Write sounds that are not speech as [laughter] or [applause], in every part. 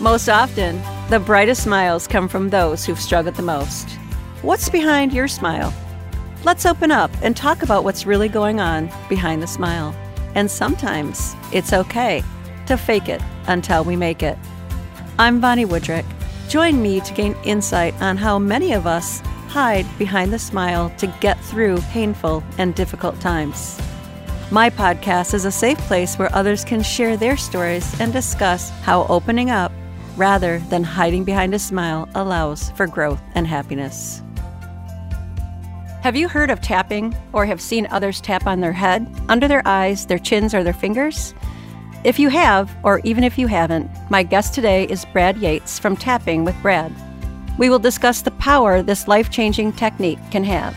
Most often, the brightest smiles come from those who've struggled the most. What's behind your smile? Let's open up and talk about what's really going on behind the smile. And sometimes it's okay to fake it until we make it. I'm Bonnie Woodrick. Join me to gain insight on how many of us hide behind the smile to get through painful and difficult times. My podcast is a safe place where others can share their stories and discuss how opening up rather than hiding behind a smile allows for growth and happiness. Have you heard of tapping or have seen others tap on their head, under their eyes, their chins, or their fingers? If you have, or even if you haven't, my guest today is Brad Yates from Tapping with Brad. We will discuss the power this life changing technique can have.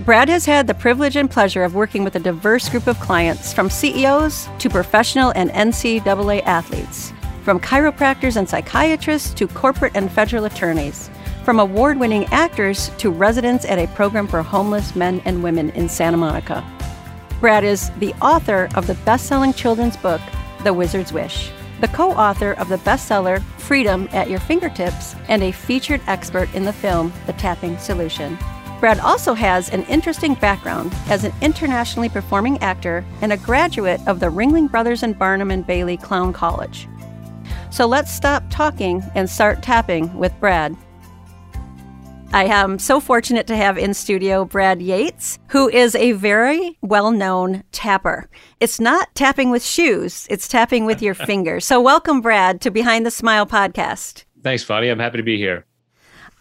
Brad has had the privilege and pleasure of working with a diverse group of clients, from CEOs to professional and NCAA athletes, from chiropractors and psychiatrists to corporate and federal attorneys, from award winning actors to residents at a program for homeless men and women in Santa Monica. Brad is the author of the best selling children's book, The Wizard's Wish, the co author of the bestseller Freedom at Your Fingertips, and a featured expert in the film The Tapping Solution. Brad also has an interesting background as an internationally performing actor and a graduate of the Ringling Brothers and Barnum and Bailey Clown College. So let's stop talking and start tapping with Brad. I am so fortunate to have in studio Brad Yates, who is a very well known tapper. It's not tapping with shoes, it's tapping with your [laughs] fingers. So, welcome, Brad, to Behind the Smile podcast. Thanks, Bonnie. I'm happy to be here.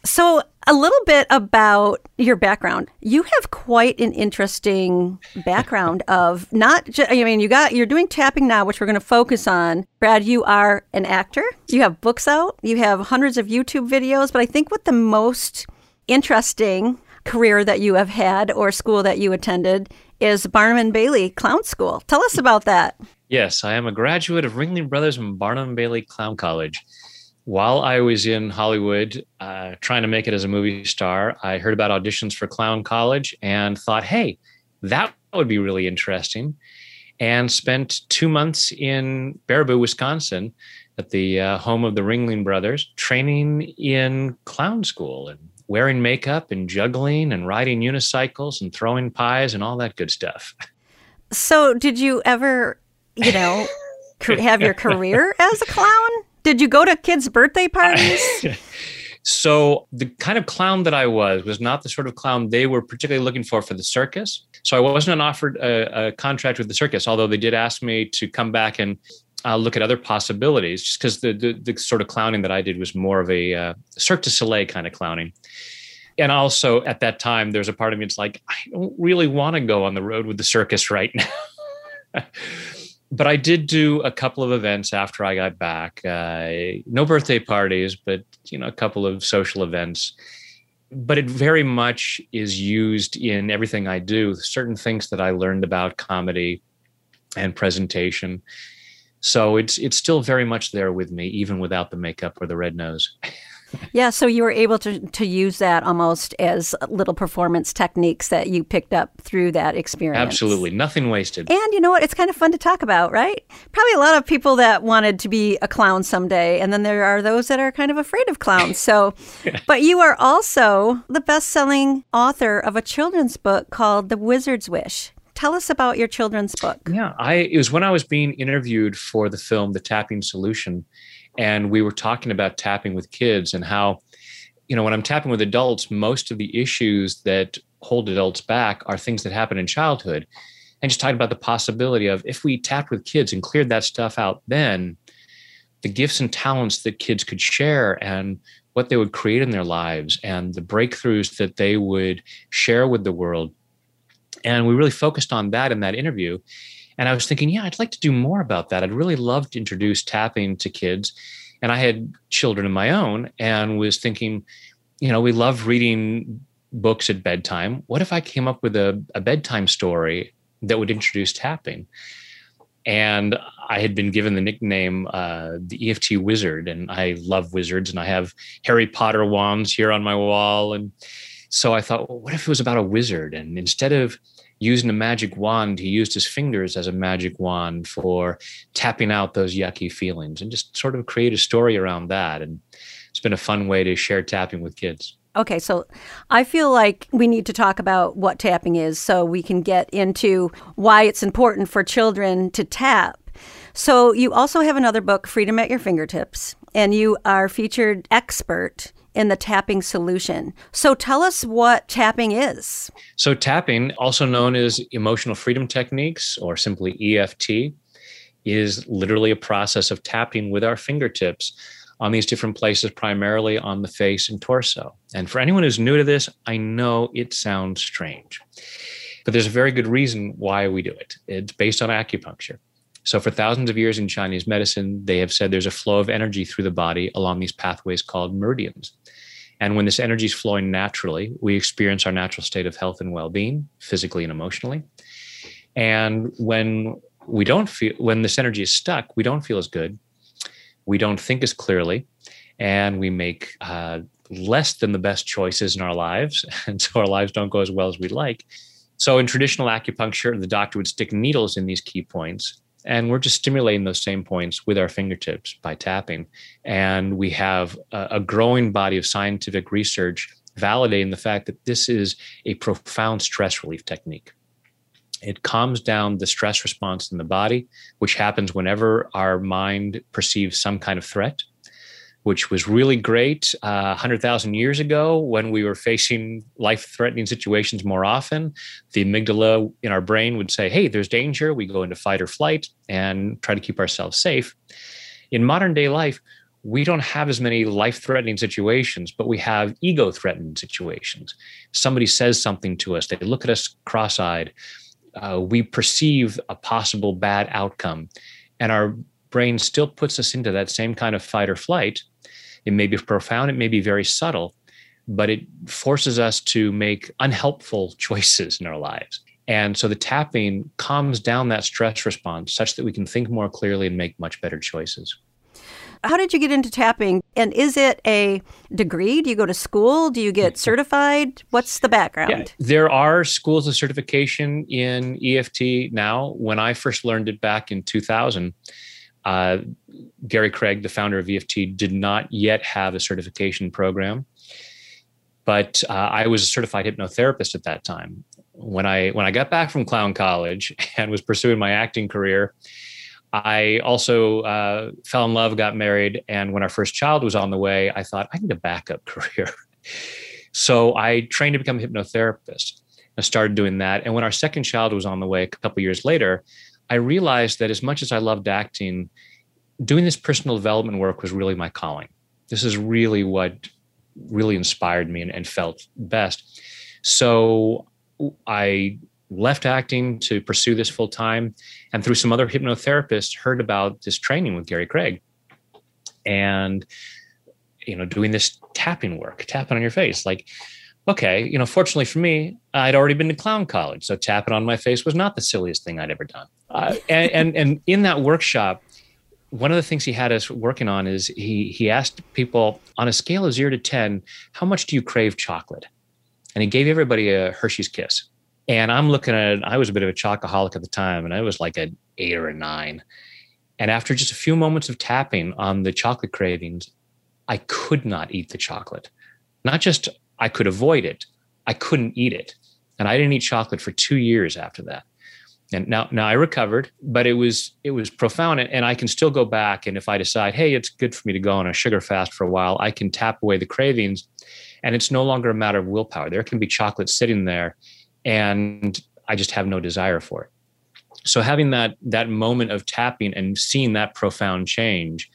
So, a little bit about your background. You have quite an interesting background [laughs] of not just, I mean, you got, you're doing tapping now, which we're going to focus on. Brad, you are an actor. You have books out. You have hundreds of YouTube videos. But I think what the most interesting career that you have had or school that you attended is Barnum and Bailey Clown School. Tell us about that. Yes, I am a graduate of Ringling Brothers and Barnum and Bailey Clown College. While I was in Hollywood uh, trying to make it as a movie star, I heard about auditions for Clown College and thought, hey, that would be really interesting. And spent two months in Baraboo, Wisconsin, at the uh, home of the Ringling Brothers, training in clown school and wearing makeup and juggling and riding unicycles and throwing pies and all that good stuff. [laughs] So, did you ever, you know, [laughs] have your career as a clown? Did you go to kids' birthday parties? [laughs] so, the kind of clown that I was was not the sort of clown they were particularly looking for for the circus. So, I wasn't offered a, a contract with the circus, although they did ask me to come back and uh, look at other possibilities, just because the, the, the sort of clowning that I did was more of a uh, Cirque du Soleil kind of clowning. And also at that time, there's a part of me that's like, I don't really want to go on the road with the circus right now. [laughs] but I did do a couple of events after I got back. Uh, no birthday parties, but you know, a couple of social events. But it very much is used in everything I do. Certain things that I learned about comedy and presentation so it's it's still very much there with me, even without the makeup or the red nose. [laughs] yeah, so you were able to to use that almost as little performance techniques that you picked up through that experience. Absolutely, nothing wasted. And you know what? It's kind of fun to talk about, right? Probably a lot of people that wanted to be a clown someday, and then there are those that are kind of afraid of clowns. So, [laughs] but you are also the best-selling author of a children's book called The Wizard's Wish. Tell us about your children's book. Yeah, I it was when I was being interviewed for the film The Tapping Solution and we were talking about tapping with kids and how you know when I'm tapping with adults most of the issues that hold adults back are things that happen in childhood and just talking about the possibility of if we tapped with kids and cleared that stuff out then the gifts and talents that kids could share and what they would create in their lives and the breakthroughs that they would share with the world and we really focused on that in that interview. And I was thinking, yeah, I'd like to do more about that. I'd really love to introduce tapping to kids. And I had children of my own and was thinking, you know, we love reading books at bedtime. What if I came up with a, a bedtime story that would introduce tapping? And I had been given the nickname uh, the EFT Wizard, and I love wizards, and I have Harry Potter wands here on my wall. And so I thought, well, what if it was about a wizard? And instead of using a magic wand, he used his fingers as a magic wand for tapping out those yucky feelings and just sort of create a story around that. And it's been a fun way to share tapping with kids. Okay, so I feel like we need to talk about what tapping is so we can get into why it's important for children to tap. So, you also have another book, Freedom at Your Fingertips, and you are featured expert in the tapping solution. So tell us what tapping is. So, tapping, also known as emotional freedom techniques or simply EFT, is literally a process of tapping with our fingertips on these different places, primarily on the face and torso. And for anyone who's new to this, I know it sounds strange, but there's a very good reason why we do it. It's based on acupuncture. So, for thousands of years in Chinese medicine, they have said there's a flow of energy through the body along these pathways called meridians. And when this energy is flowing naturally, we experience our natural state of health and well being, physically and emotionally. And when we don't feel, when this energy is stuck, we don't feel as good. We don't think as clearly. And we make uh, less than the best choices in our lives. [laughs] And so our lives don't go as well as we'd like. So in traditional acupuncture, the doctor would stick needles in these key points and we're just stimulating those same points with our fingertips by tapping. And we have a, a growing body of scientific research validating the fact that this is a profound stress relief technique. It calms down the stress response in the body, which happens whenever our mind perceives some kind of threat which was really great uh, 100,000 years ago when we were facing life threatening situations more often. The amygdala in our brain would say, hey, there's danger. We go into fight or flight and try to keep ourselves safe. In modern day life, we don't have as many life threatening situations, but we have ego threatening situations. Somebody says something to us, they look at us cross eyed. Uh, we perceive a possible bad outcome, and our brain still puts us into that same kind of fight or flight it may be profound, it may be very subtle, but it forces us to make unhelpful [laughs] choices in our lives. And so the tapping calms down that stress response such that we can think more clearly and make much better choices. How did you get into tapping? And is it a degree? Do you go to school? Do you get [laughs] certified? What's the background? Yeah, there are schools of certification in EFT now. When I first learned it back in 2000, uh, Gary Craig, the founder of EFT, did not yet have a certification program, but uh, I was a certified hypnotherapist at that time. When I when I got back from clown college [laughs] and was pursuing my acting career, I also uh, fell in love, got married, and when our first child was on the way, I thought I need a backup [laughs] career. so I trained to become a hypnotherapist. I started doing that, and when our second child was on the way, a couple years later, I realized that as much as I loved acting, doing this personal development work was really my calling. This is really what really inspired me and, and felt best. So I left acting to pursue this full time and through some other hypnotherapists heard about this training with Gary Craig and you know doing this tapping work tapping on your face like okay, you know, fortunately for me, I'd already been to clown college, so tapping on my face was not the silliest thing I'd ever done. Uh, and, and and in that workshop, one of the things he had us working on is he he asked people on a scale of zero to ten, how much do you crave chocolate? And he gave everybody a Hershey's Kiss. And I'm looking at I was a bit of a chocoholic at the time, and I was like an eight or a nine. And after just a few moments of tapping on the chocolate cravings, I could not eat the chocolate. Not just I could avoid it. I couldn't eat it. And I didn't eat chocolate for two years after that. And now, now I recovered, but it was it was profound. And I can still go back. And if I decide, hey, it's good for me to go on a sugar fast for a while, I can tap away the cravings. And it's no longer a matter of willpower. There can be chocolate sitting there, and I just have no desire for it. So having that that moment of tapping and seeing that profound change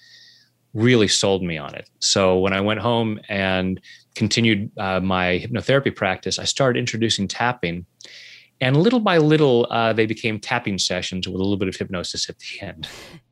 really sold me on it. So when I went home and continued uh, my hypnotherapy practice, I started introducing tapping. And little by little, uh, they became tapping sessions with a little bit of hypnosis at the end.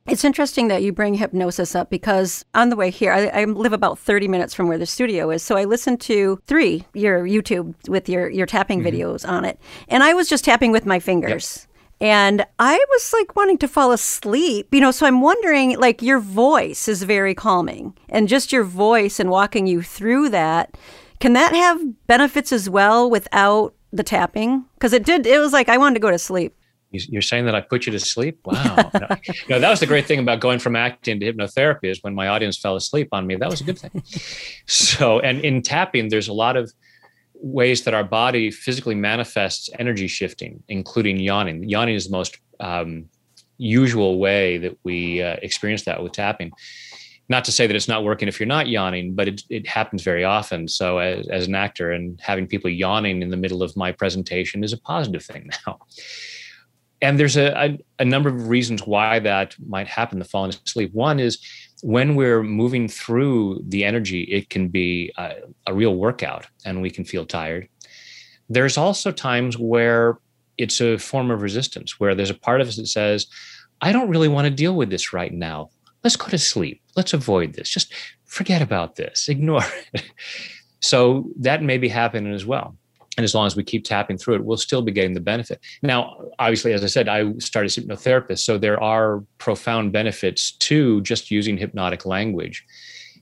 It's interesting that you bring hypnosis up because on the way here, I, I, live about 30 minutes from where the studio is. So I listened to three, your YouTube with your, your tapping mm-hmm. videos on it. And I was just tapping with my fingers. And I was like wanting to fall asleep, you know. So I'm wondering, like, your voice is very calming, and just your voice and walking you through that, can that have benefits as well without the tapping? Because it did, it was like I wanted to go to sleep. You're saying that I put you to sleep? [laughs] Wow. no, no, that was the great thing about going from acting to hypnotherapy is when my audience fell asleep on me. That was a good thing. [laughs] so, and in tapping, there's a lot of ways that our body physically manifests energy shifting, including yawning. Yawning is the most um, usual way that we uh, experience that with tapping. Not to say that it's not working if you're not yawning, but it, it happens very often. So, as, as an actor, and having people yawning in the middle of my presentation is a positive thing [laughs] now and there's a, a, a, number of reasons why that might happen the falling asleep. One is when we're moving through the energy it can be a, a, real workout and we can feel tired. There's also times where it's a form of resistance where there's a part of us that says i don't really want to deal with this right now. Let's go to sleep. Let's avoid this. Just forget about this. Ignore [laughs] it. So that may be happening as well and as long as we keep tapping through it, we'll still be getting the benefit. Now, obviously, as I said, I started as a hypnotherapist, so there are profound benefits to just using hypnotic language.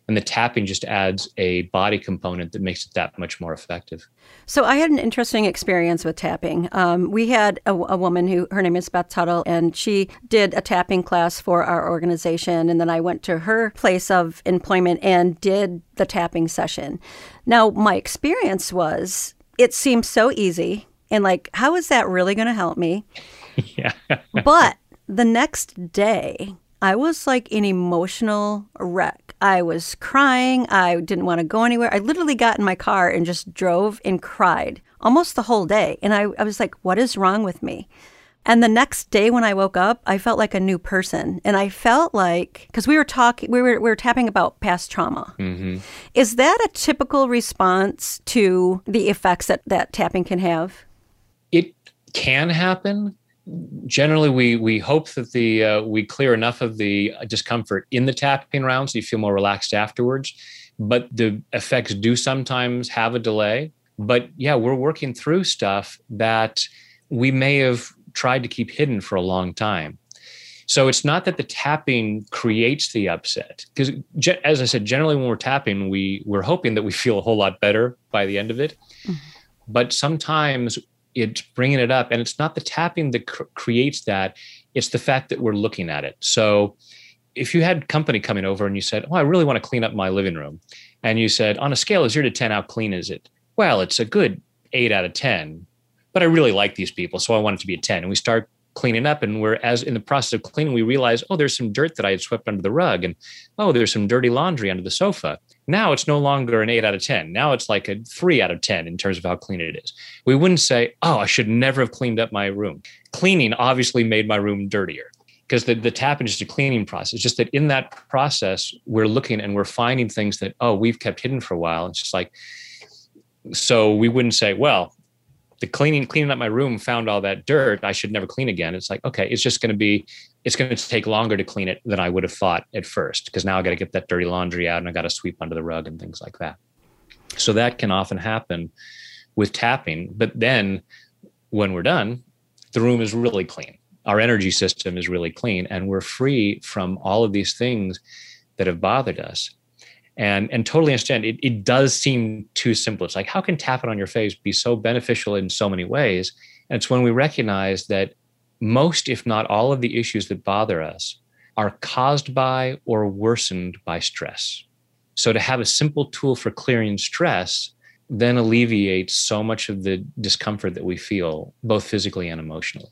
And the tapping just adds a body component that makes it that much more effective. So I had an interesting experience with tapping. Um, we had a, a, woman who her name is Beth Tuttle, and she did a tapping class for our organization. And then I went to her place of employment and did the tapping session. Now my experience was it seems so easy. And like how is that really going to help me? [laughs] Yeah. But the next day i was like an emotional wreck. I was crying. I didn't want to go anywhere. I literally got in my car and just drove and cried almost the whole day. And i, I was like what is wrong with me and the next day when I woke up, I felt like a new person. And I felt like, because we were talking, we were, we were tapping about past trauma. Mm-hmm. Is that a typical response to the effects that, that tapping can have? It can happen. Generally, we, we hope that the uh, we clear enough of the discomfort in the tapping round so you feel more relaxed afterwards. But the effects do sometimes have a delay. But yeah, we're working through stuff that we may have tried to keep hidden for a long time. So it's not that the tapping creates the upset because as I said generally when we're tapping we we're hoping that we feel a whole lot better by the end of it. Mm-hmm. But sometimes it's bringing it up and it's not the tapping that cr- creates that it's the fact that we're looking at it. So if you had company coming over and you said, "Oh, I really want to clean up my living room." And you said, "On a scale of 0 to 10 how clean is it?" Well, it's a good 8 out of 10 but I really like these people, so I want it to be a 10. And we start cleaning up and we're as in the process of cleaning we realize oh there's some dirt that i had swept under the rug and oh there's some dirty laundry under the sofa. Now it's no longer an 8 out of 10 now it's like a 3 out of 10 in terms of how clean it is. We wouldn't say oh i should never have cleaned up my room. Cleaning obviously made my room dirtier because the, the tapping is a cleaning process. Just that in that process we're looking and we're finding things that oh we've kept hidden for a while. It's just like so we wouldn't say well the cleaning cleaning up my room found all that dirt i should never clean again. It's like okay it's just going to be it's going to take longer to clean it than i would have thought at first because now i got to get that dirty laundry out and i got to sweep under the rug and things like that. So that can often happen with tapping but then when we're done the room is really clean. Our energy system is really clean and we're free from all of these things that have bothered us and and totally understand it, it does seem too simple it's like how can tapping on your face be so beneficial in so many ways? And it's when we recognize that most if not all of the issues that bother us are caused by or worsened by stress. So to have a simple tool for clearing stress then alleviates so much of the discomfort that we feel both physically and emotionally.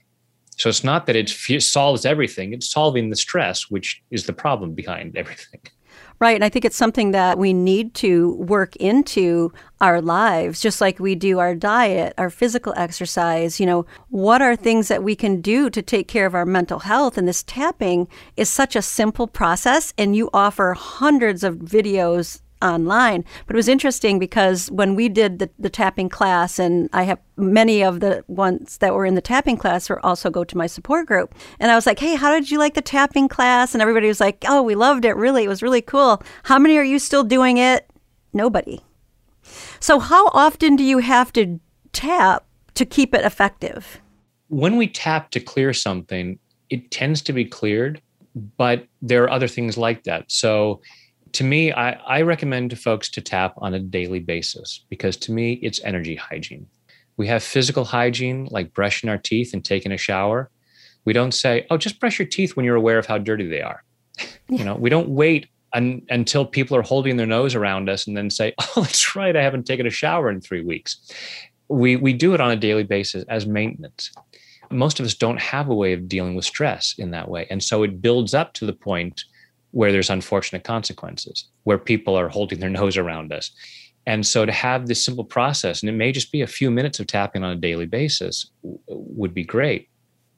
So it's not that it solves everything it's solving the stress which is the problem behind everything Right. And I think it's something that we need to work into our lives, just like we do our diet, our physical exercise. You know, what are things that we can do to take care of our mental health? And this tapping is such a simple process, and you offer hundreds of videos online. But it was interesting because when we did the, the tapping class, and I have many of the ones that were in the tapping class or also go to my support group. And I was like, hey, how did you like the tapping class? And everybody was like, oh, we loved it. Really, it was really cool. How many are you still doing it? Nobody. So, how often do you have to tap to keep it effective? When we tap to clear something, it tends to be cleared, but there are other things like that. So, to me, I, I recommend to folks to tap on a daily basis because to me, it's energy hygiene. We have physical hygiene like brushing our teeth and taking a shower. We don't say, oh, just brush your teeth when you're aware of how dirty they are. [laughs] you know, we don't wait un- until people are holding their nose around us and then say, [laughs] oh, that's right, I haven't taken a shower in three weeks. We, we do it on a daily basis as maintenance. Most of us don't have a way of dealing with stress in that way. And so it builds up to the point where there's unfortunate consequences, where people are holding their [laughs] nose around us. And so to have this simple process, and it may just be a few minutes of tapping on a daily basis, w- would be great.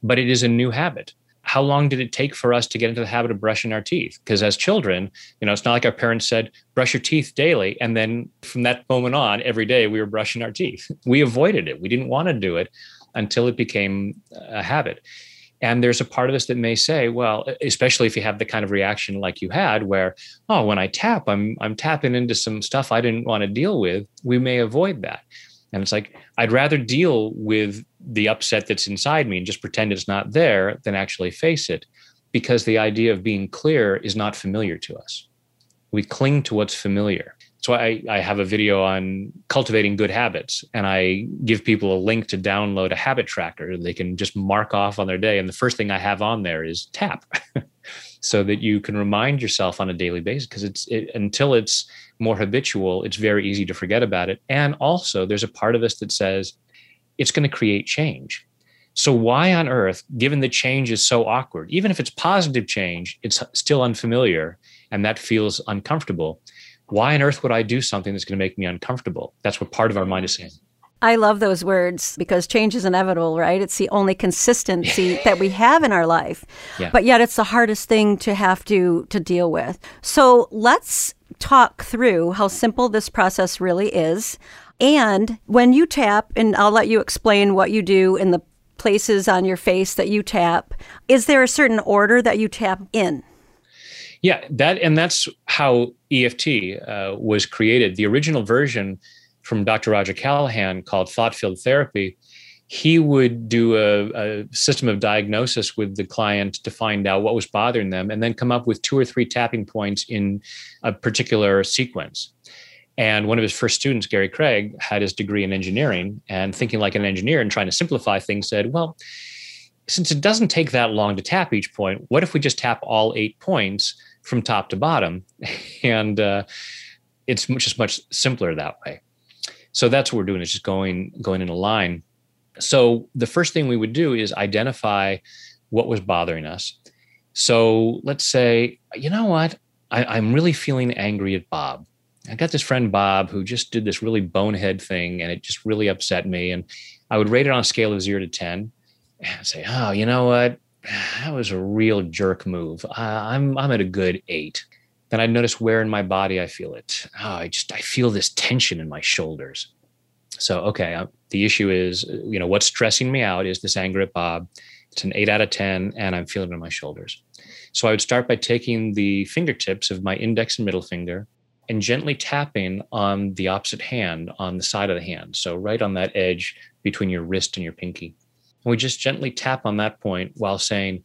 But it is a new habit. How long did it take for us to get into the habit of brushing our teeth? Because as children, you know, it's not like our parents said, brush your teeth daily. And then from that moment on, every day we were brushing our teeth. [laughs] We avoided it. We didn't want to do it until it became a habit. And there's a part of us that may say, well, especially if you have the kind of reaction like you had, where, oh, when I tap, I'm I'm tapping into some stuff I didn't want to deal with. We may avoid that. And it's like, I'd rather deal with the upset that's inside me and just pretend it's not there than actually face it. Because the idea of being clear is not familiar to us. We cling to what's familiar. So I, I have a video on cultivating good habits, and I give people a link to download a habit tracker. They can just mark off on their day. And the first thing I have on there is tap. [laughs] so that you can remind yourself on a daily basis because it's it, until it's more habitual it's very easy to forget about it and also there's a part of us that says it's going to create change so why on earth given the change is so awkward even if it's positive change it's still unfamiliar and that feels uncomfortable why on earth would I do something that's going to make me uncomfortable? That's what part of our mind is saying. I love those words because change is inevitable, right? It's the only consistency that we have in our life. Yeah. But yet it's the hardest thing to have to to deal with. So let's talk through how simple this process really is. And when you tap, and I'll let you explain what you do in the places on your face that you tap, is there a certain order that you tap in? Yeah, that and that's how EFT uh, was created. The original version from Dr. Roger Callahan called Thought Field Therapy. He would do a, a, system of diagnosis with the client to find out what was bothering them, and then come up with two or three tapping points in a particular sequence. And one of his first students, Gary Craig, had his degree in engineering and thinking like an engineer and trying to simplify things, said, Well, since it doesn't take that long to tap each point, what if we just tap all eight points from top to bottom, [laughs] and uh, it's just much simpler that way. So that's what we're doing is just going going in a line. So the first thing we would do is identify what was bothering us. So let's say, you know what, I, I'm really feeling angry at Bob. I got this friend Bob who just did this really bonehead thing, and it just really upset me. And I would rate it on a scale of zero to ten, and say, oh, you know what, that was a real jerk move. I'm I'm at a good eight. Then I notice where in my body I feel it. Oh, I just I feel this tension in my shoulders. So okay, uh, the issue is you know what's stressing me out is this anger at Bob. It's an eight out of ten, and I'm feeling it in my shoulders. So I would start by taking the fingertips of my index and middle finger and gently tapping on the opposite hand on the side of the hand. So right on that edge between your wrist and your pinky. And we just gently tap on that point while saying,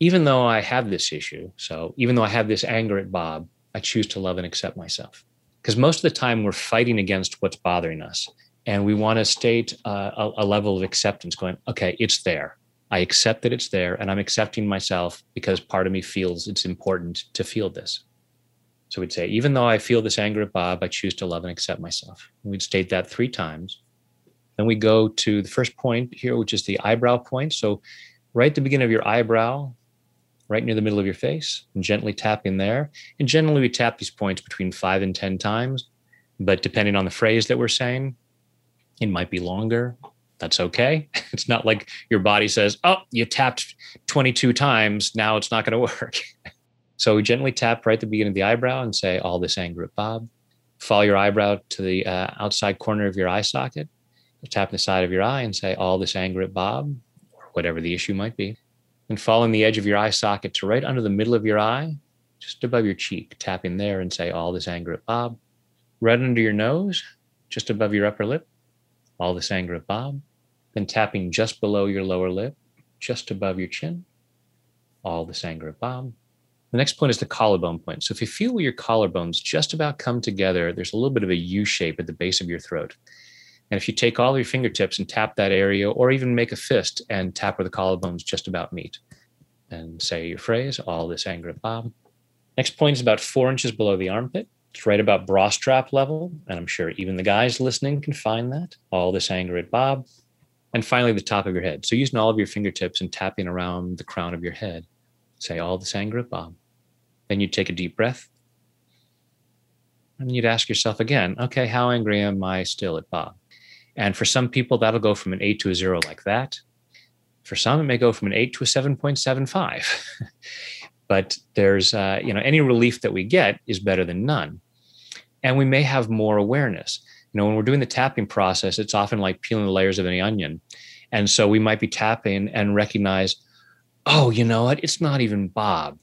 even though I have this issue, so even though I have this anger at Bob, I choose to love and accept myself. Because most of the time we're fighting against what's bothering us. And we want to state uh, a, a level of acceptance going, okay, it's there. I accept that it's there and I'm accepting myself because part of me feels it's important to feel this. So we'd say, even though I feel this anger at Bob, I choose to love and accept myself. And we'd state that three times. Then we go to the first point here, which is the eyebrow point. So, right at the beginning of your eyebrow, right near the middle of your face, and gently tap in there. And generally, we tap these points between five and 10 times. But depending on the phrase that we're saying, it might be longer. That's okay. [laughs] It's not like your body says, oh, you tapped 22 times. Now it's not going to work. [laughs] so we gently tap right at the beginning of the eyebrow and say, all this anger at Bob. Follow your eyebrow to the uh, outside corner of your eye socket tap the side of your eye and say, all this anger at Bob, or whatever the issue might be. And fall in the edge of your eye socket to right under the middle of your eye, just above your cheek, tap in there and say, all this anger at Bob. Right under your nose, just above your upper lip, all this anger at Bob. Then tapping just below your lower lip, just above your chin, all this anger at Bob. The next point is the collarbone point. So if you feel where your collarbones just about come together, there's a little bit of a U shape at the base of your throat. And if you take all of your fingertips and tap that area, or even make a fist and tap where the collarbones just about meet, and say your phrase, all this anger at Bob. Next point is about four inches below the armpit. It's right about bra strap level. And I'm sure even the guys listening can find that. All this anger at Bob. And finally, the top of your head. So using all of your fingertips and tapping around the crown of your head, say all this anger at Bob. Then you take a deep breath. And you'd ask yourself again, okay, how angry am I still at Bob? And for some people, that'll go from an eight to a zero like that. For some, it may go from an eight to a 7.75. [laughs] but there's, uh, you know, any relief that we get is better than none. And we may have more awareness. You know, when we're doing the tapping process, it's often like peeling the layers of any onion. And so we might be tapping and recognize, oh, you know what? It's not even Bob.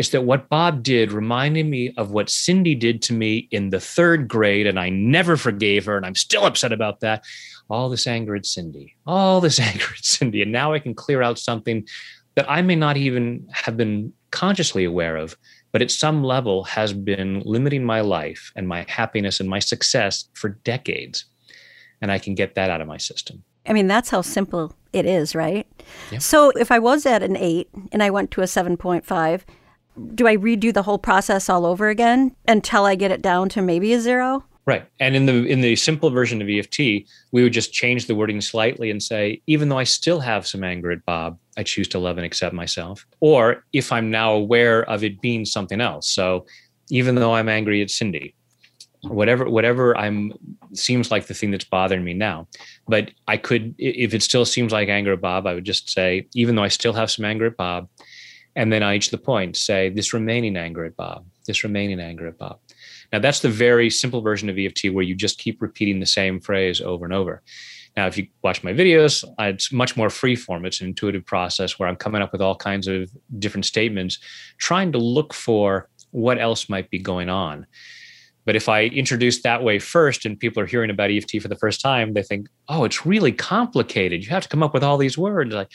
It's that what Bob did reminded me of what Cindy did to me in the third grade, and I never forgave her, and I'm still upset about that. All this anger at Cindy, all this [laughs] anger at Cindy. And now I can clear out something that I may not even have been consciously aware of, but at some level has been limiting my life and my happiness and my success for decades. And I can get that out of my system. I mean, that's how simple it is, right? Yeah. So if I was at an eight and I went to a 7.5, do I redo the whole process all over again until I get it down to maybe a zero? Right. And in the in the simple version of EFT, we would just change the wording slightly and say, even though I still have some anger at Bob, I choose to love and accept myself. Or if I'm now aware of it being something else. So even though I'm angry at Cindy, whatever whatever I'm seems like the thing that's bothering me now. But I could if it still seems like anger at Bob, I would just say, even though I still have some anger at Bob, and then on each of the points say this remaining anger at Bob, this remaining anger at Bob. Now that's the very simple version of EFT where you just keep repeating the same phrase over and over. Now, if you watch my videos, it's much more free form. It's an intuitive process where I'm coming up with all kinds of different statements, trying to look for what else might be going on. But if I introduce that way first and people are hearing about EFT for the first time, they think, oh, it's really complicated. You have to come up with all these words. Like,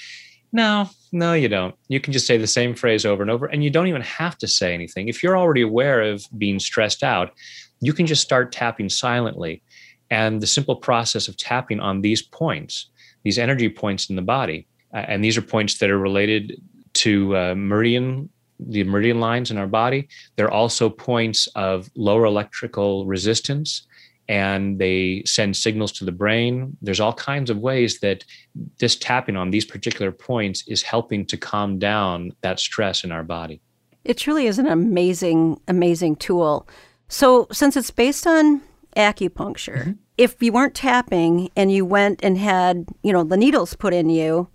no, no, you don't. You can just say the same phrase over and over, and you don't even have to say anything. If you're already aware of being stressed out, you can just start tapping silently. And the simple process of tapping on these points, these energy points in the body, uh, and these are points that are related to uh, meridian the meridian lines in our body. They're also points of lower electrical resistance and they send signals to the brain. There's all kinds of ways that this tapping on these particular points is helping to calm down that stress in our body. It truly is an amazing, amazing tool. So, since it's based on acupuncture, mm-hmm. if you weren't tapping and you went and had, you know, the needles put in you,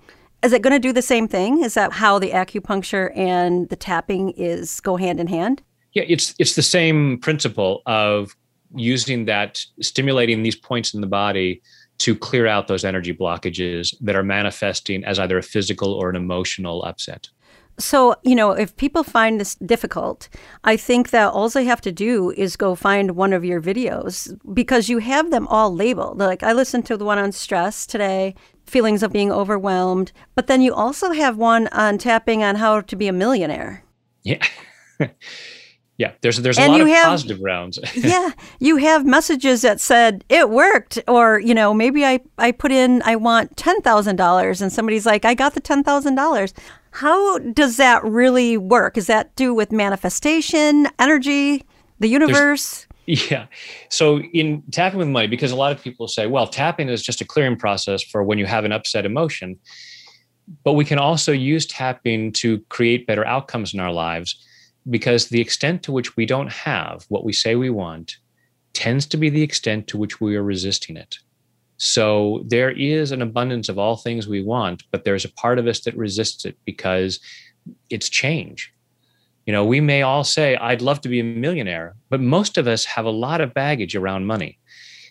is it going to do the same thing? Is that how the acupuncture and the tapping is go hand in hand? Yeah, it's it's the same principle of using that, stimulating these points in the body to clear out those energy blockages that are manifesting as either a physical or an emotional upset. So, you know, if people find this difficult, I think that all they have to do is go find one of your videos because you have them all labeled. Like I listened to the one on stress today, feelings of being overwhelmed, but then you also have one on tapping on how to be a millionaire. Yeah. [laughs] yeah there's there's a and lot of have, positive rounds. [laughs] Yeah you have messages that said it worked or you know maybe i i put in i want $10000 and somebody's like i got the $10000 how does that really work? Is that do with manifestation energy the universe? There's, yeah. So in tapping with money because a lot of people say well tapping is just a clearing process for when you have an upset emotion but we can also use tapping to create better outcomes in our lives because the extent to which we don't have what we say we want tends to be the extent to which we are resisting it. So there is an abundance of all things we want, but there's a part of us that resists it because it's change. You know, we may all say, I'd love to be a millionaire, but most of us have a lot of baggage around money.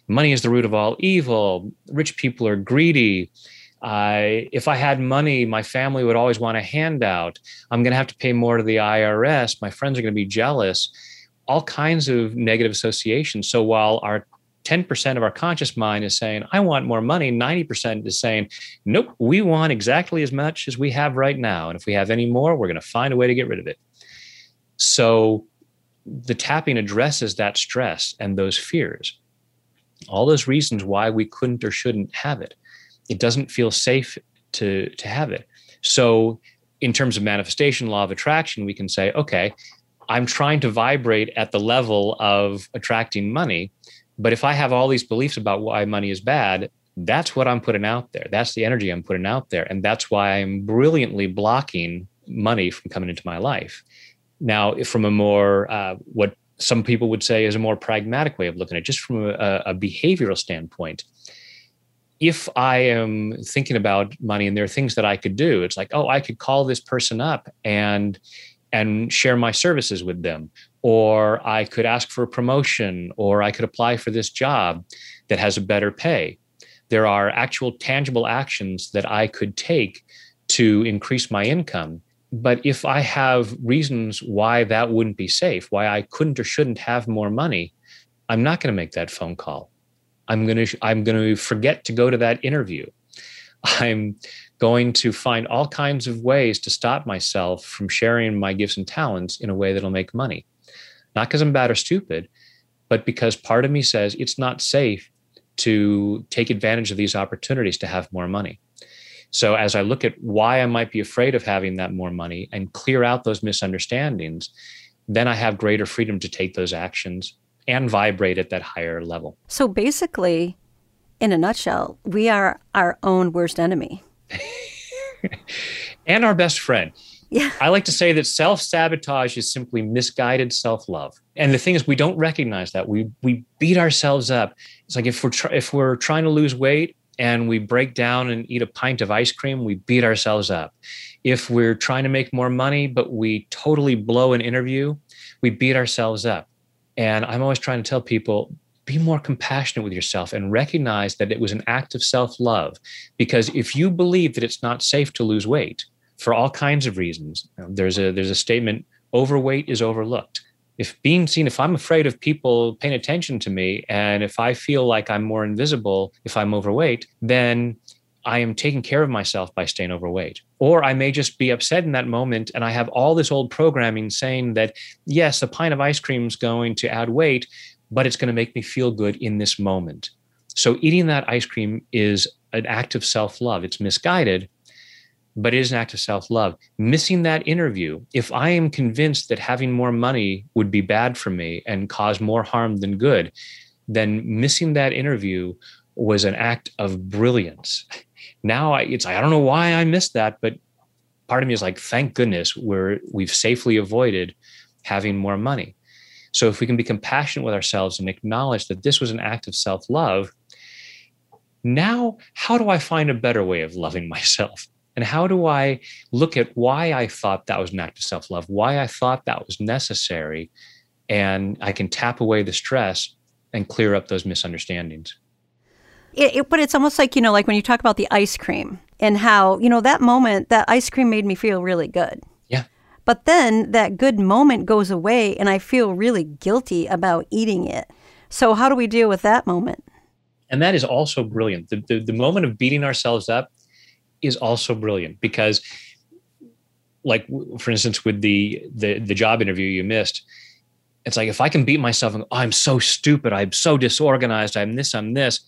Money is the root of all evil. Rich people are greedy I, if I had money, my family would always want a handout. I'm going to have to pay more to the IRS. My friends are going to be jealous. All kinds of negative associations. So while our 10% of our conscious mind is saying, I want more money, 90% is saying, nope, we want exactly as much as we have right now. And if we have any more, we're going to find a way to get rid of it. So the tapping addresses that stress and those fears. all those reasons why we couldn't or shouldn't have it. It doesn't feel safe to, to have it. So, in terms of manifestation, law of attraction, we can say, okay, I'm trying to vibrate at the level of attracting money. But if I have all these beliefs about why money is bad, that's what I'm putting out there. That's the energy I'm putting out there. And that's why I'm brilliantly blocking money from coming into my life. Now, from a more, uh, what some people would say is a more pragmatic way of looking at it, just from a, a behavioral standpoint, if I am thinking about money and there are things that I could do, it's like, oh, I could call this person up and and share my services with them or I could ask for a promotion or I could apply for this job that has a better pay. There are actual tangible actions that I could take to increase my income. But if I have reasons why that wouldn't be safe, why I couldn't or shouldn't have more money, I'm not going to make that phone call. I'm going to I'm going to forget to go to that interview. I'm going to find all kinds of ways to stop myself from sharing my gifts and talents in a way that'll make money. Not because I'm bad or stupid, but because part of me says it's not safe to take advantage of these opportunities to have more money. So, as I look at why I might be afraid of having that more money and clear out those misunderstandings, then I have greater freedom to take those actions and vibrate at that higher level. So, basically, in a nutshell, we are our own worst enemy. [laughs] and our best friend. Yeah. I like to say that self sabotage is simply misguided self love. And the thing is, we don't recognize that. We we beat ourselves up. It's like if we're tr- if we're trying to lose weight and we break down and eat a pint of ice cream, we beat ourselves up. If we're trying to make more money but we totally blow an interview, we beat ourselves up. And I'm always trying to tell people be more compassionate with yourself and recognize that it was an act of self love. Because if you believe that it's not safe to lose weight for all kinds of reasons, there's a there's a statement: overweight is overlooked. If being seen, if I'm afraid of people paying attention to me, and if I feel like I'm more invisible if I'm overweight, then I am taking care of myself by staying overweight. Or I may just be upset in that moment and I have all this old programming saying that, yes, a pint of ice cream is going to add weight, but it's going to make me feel good in this moment. So eating that ice cream is an act of self love. It's misguided, but it is an act of self love. Missing that interview, if I am convinced that having more money would be bad for me and cause more harm than good, then missing that interview was an act of brilliance. [laughs] Now I, it's I don't know why I missed that, but part of me is like, thank goodness we're we've safely avoided having more money. So if we can be compassionate with ourselves and acknowledge that this was an act of self love, now how do I find a better way of loving [laughs] myself? And how do I look at why I thought that was an act of self love, why I thought that was necessary? And I can tap away the stress and clear up those misunderstandings. It, it, but it's almost like, you know, like when you talk about the ice cream and how, you know, that moment, that ice cream made me feel really good. Yeah. But then that good moment goes away and I feel really guilty about eating it. So, how do we deal with that moment? And that is also brilliant. The, the, the moment of beating ourselves up is also brilliant because, like, for instance, with the, the, the job interview you missed, it's like if I can beat myself and oh, I'm so stupid, I'm so disorganized, I'm this, I'm this,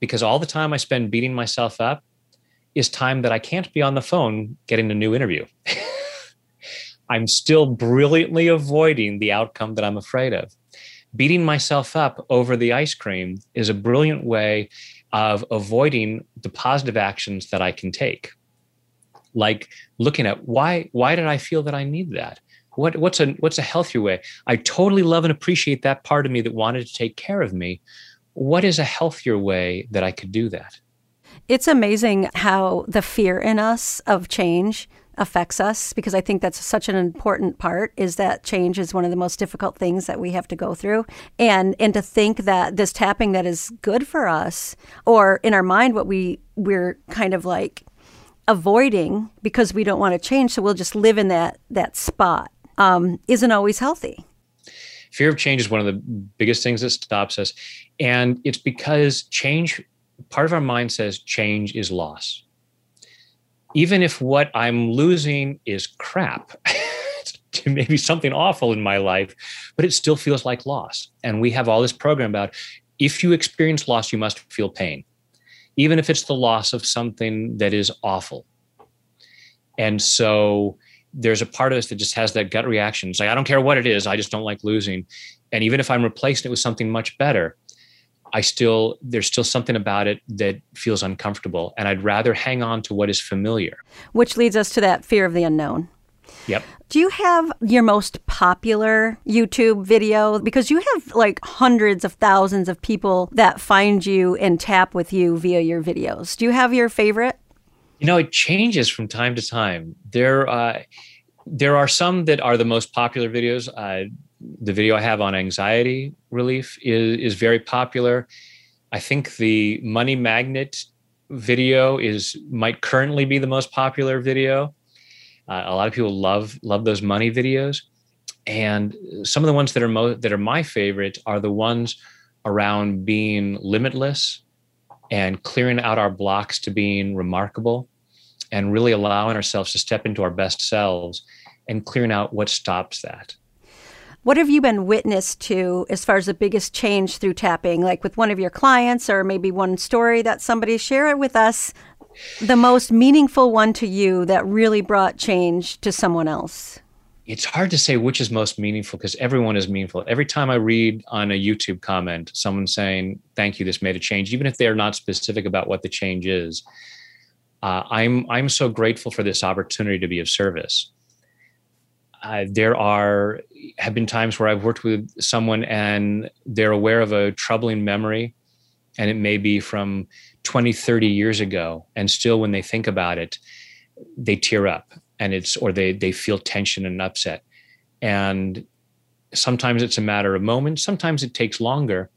because all the time I spend beating myself up is time that I can't be on the phone getting a new interview. [laughs] I'm still brilliantly avoiding the outcome that I'm afraid of. Beating myself up over the ice cream is a brilliant way of avoiding the positive actions that I can take. Like looking at why why did I feel that I need that? What what's a what's a healthier way? I totally love and appreciate that part of me that wanted to take care of me. What is a healthier way that I could do that? It's amazing how the fear in us of change affects us because I think that's such an important part is that change is one of the most difficult things that we have to go through. And and to think that this tapping that is good for us or in our mind what we we're kind of like avoiding because we don't want to change so we'll just live in that that spot um, isn't always healthy. Fear of change is one of the biggest things that stops us and it's because change part of our mind says change is loss even if what I'm losing is crap, [laughs] maybe something awful in my life, but it still feels like loss. And we have all this program about if you experience loss, you must feel pain, even if it's the loss of something that is awful. And so there's a part of us that just has that gut reaction. It's like, I don't care what it is, I just don't like losing. And even if I'm replacing it with something much better, I still, there's still something about it that feels uncomfortable. And I'd rather hang on to what is familiar. Which leads us to that fear of the unknown. Yep. Do you have your most popular YouTube video? Because you have like hundreds of thousands of people that find you and tap with you via your videos. Do you have your favorite? You know, it changes from time to time. There, uh, there are some that are the most popular videos. Uh, the video I have on anxiety relief is is very popular. I think the money magnet video is might currently be the most popular video. Uh, a lot of people love love those money videos, and some of the ones that are mo- that are my favorite are the ones around being limitless and clearing out our blocks to being remarkable, and really allowing ourselves to step into our best selves and clearing out what stops that. What have you been witness to as far as the biggest change through tapping, like with one of your clients, or maybe one story that somebody share it with us the most meaningful one to you that really brought change to someone else? It's hard to say which is most meaningful because everyone is meaningful. Every time I read on a YouTube comment, someone saying, Thank you, this made a change, even if they're not specific about what the change is, uh, I'm, I'm so grateful for this opportunity to be of service. Uh, there are have been times where I've worked with someone and they're aware of a troubling memory, and it may be from 20 30 years ago and still when they think about it they tear up and it's or they they feel tension and upset. And sometimes it's a matter of moments sometimes it takes longer.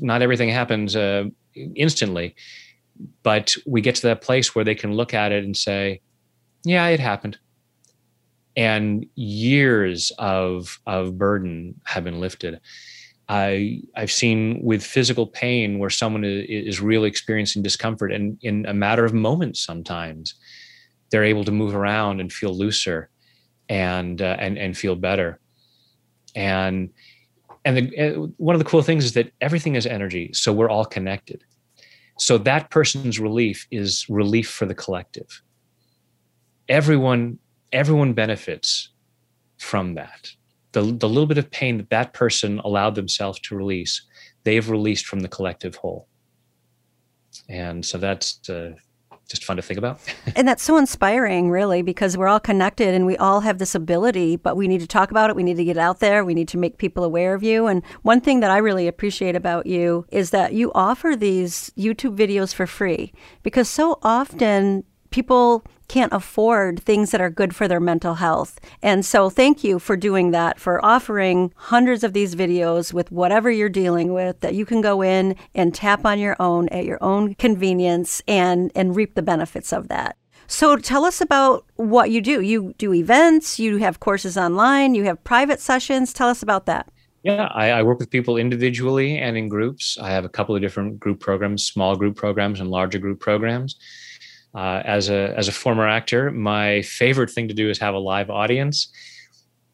Not everything happens uh, instantly but we get to that place where they can look at it and say yeah it happened and years of of burden have been lifted I I've seen with physical pain where someone is really experiencing discomfort, and in a matter of moments, sometimes they're able to move around and feel looser, and uh, and and feel better. And and the, uh, one of the cool things is that everything is energy, so we're all connected. So that person's relief is relief for the collective. Everyone everyone benefits from that the, the little bit of pain that that person allowed themselves to release, they've released from the collective whole. And so that's uh, just fun to think about. [laughs] and that's so inspiring, really, because we're all connected and we all have this ability, but we need to talk about it. We need to get out there. We need to make people aware of you. And one thing that I really appreciate about you is that you offer these YouTube videos for free because so often people can't afford things that are good for their mental health. And so, thank you for doing that, for offering hundreds of these videos with whatever you're dealing with that you can go in and tap on your own at your own convenience and, and reap the benefits of that. So, tell us about what you do. You do events, you have courses online, you have private sessions. Tell us about that. Yeah, I, I, work with people individually and in groups. I have a couple of different group programs, small group programs and larger group programs. Uh, as a as a former actor, my favorite thing to do is have a live audience.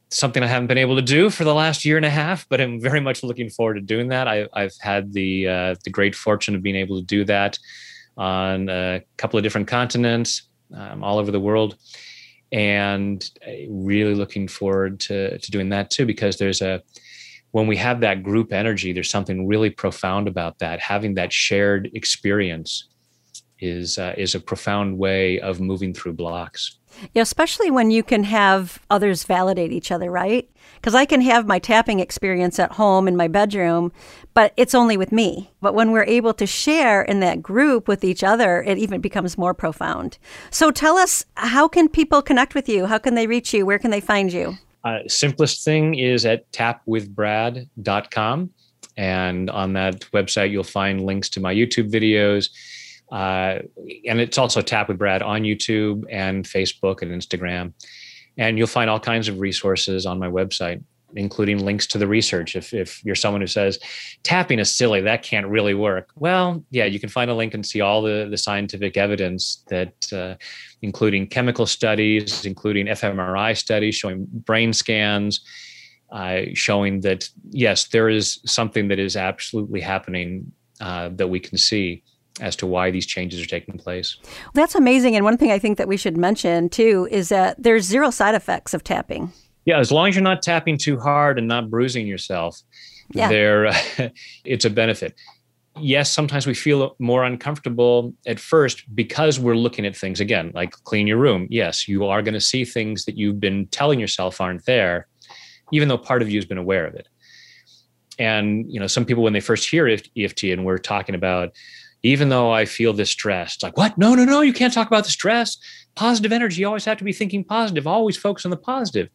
Something I haven't been able to do for the last year and a half, but I'm very much looking forward to doing that. I, have had the uh, the great fortune of being able to do that on a couple of different continents, um, all over the world, and really looking forward to to doing that too. Because there's a when we have that group energy, there's something really profound about that. Having that shared experience is uh, is a profound way of moving through blocks. Yeah, especially when you can have others validate each other, right? Because I can have my tapping experience at home in my bedroom, but it's only with me. But when we're able to share in that group with each other, it even becomes more profound. So tell us, how can people connect with you? How can they reach you? Where can they find you? Uh, simplest thing is at tapwithbrad.com. And on that website, you'll find links to my YouTube videos uh, and it's also Tap with Brad on YouTube and Facebook and Instagram. And you'll find all kinds of resources on my website, including links to the research. If, if you're someone who says tapping is silly, that can't really work. Well, yeah, you can find a link and see all the, the scientific evidence that, uh, including chemical studies, including fMRI studies showing brain scans, uh, showing that yes, there is something that is absolutely happening uh, that we can see as to why these changes are taking place. That's amazing. And one thing I think that we should mention too is that there's zero side effects of tapping. Yeah, as long as you're not tapping too hard and not bruising yourself, yeah. there [laughs] it's a benefit. Yes, sometimes we feel more uncomfortable at first because we're looking at things again, like clean your room. Yes, you are going to see things that you've been telling yourself aren't there, even though part of you has been aware of it. And you know, some people when they first hear EFT and we're talking about even though I feel this stress. It's like, what? No, no, no, you can't talk about the stress. Positive energy, you always have to be thinking positive, always focus on the positive.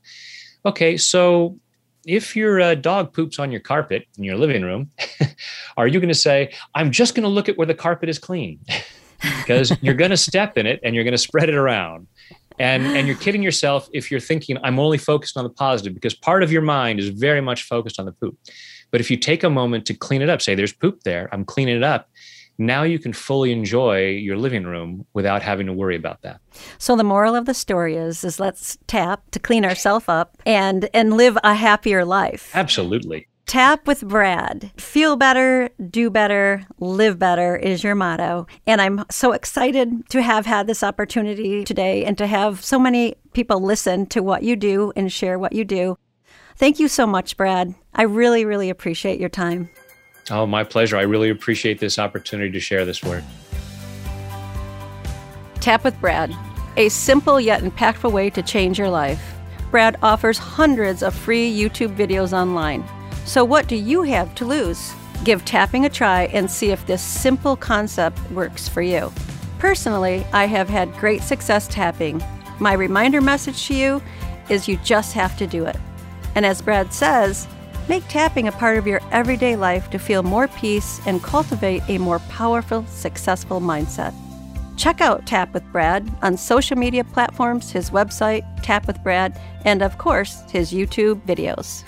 Okay, so if your uh, dog poops on your carpet in your living room, [laughs] are you going to say, I'm just going to look at where the carpet is clean? [laughs] because you're going to step in it and you're going to spread it around. And, and you're kidding yourself if you're thinking, I'm only focused on the positive, because part of your mind is very much focused on the poop. But if you take a moment to clean it up, say, there's poop there, I'm cleaning it up, now you can fully enjoy your living room without having to worry about that. So the moral of the story is is let's tap to clean ourselves up and and live a happier life. Absolutely. Tap with Brad. Feel better, do better, live better is your motto. And I'm so excited to have had this opportunity today and to have so many people listen to what you do and share what you do. Thank you so much, Brad. I really, really appreciate your time. Oh, my pleasure. I really appreciate this opportunity to share this work. Tap with Brad, a simple yet impactful way to change your life. Brad offers hundreds of free YouTube videos online. So, what do you have to lose? Give tapping a try and see if this simple concept works for you. Personally, I have had great success tapping. My reminder message to you is you just have to do it. And as Brad says, Make tapping a part of your everyday life to feel more peace and cultivate a more powerful, successful mindset. Check out Tap with Brad on social media platforms, his website, Tap with Brad, and of course, his YouTube videos.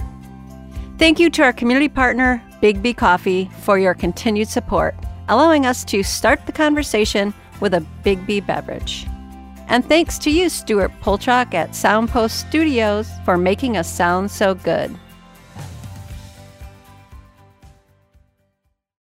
Thank you to our community partner, Big B Coffee, for your continued support, allowing us to start the conversation with a Big B beverage. And thanks to you, Stuart Polchak at Soundpost Studios, for making us sound so good.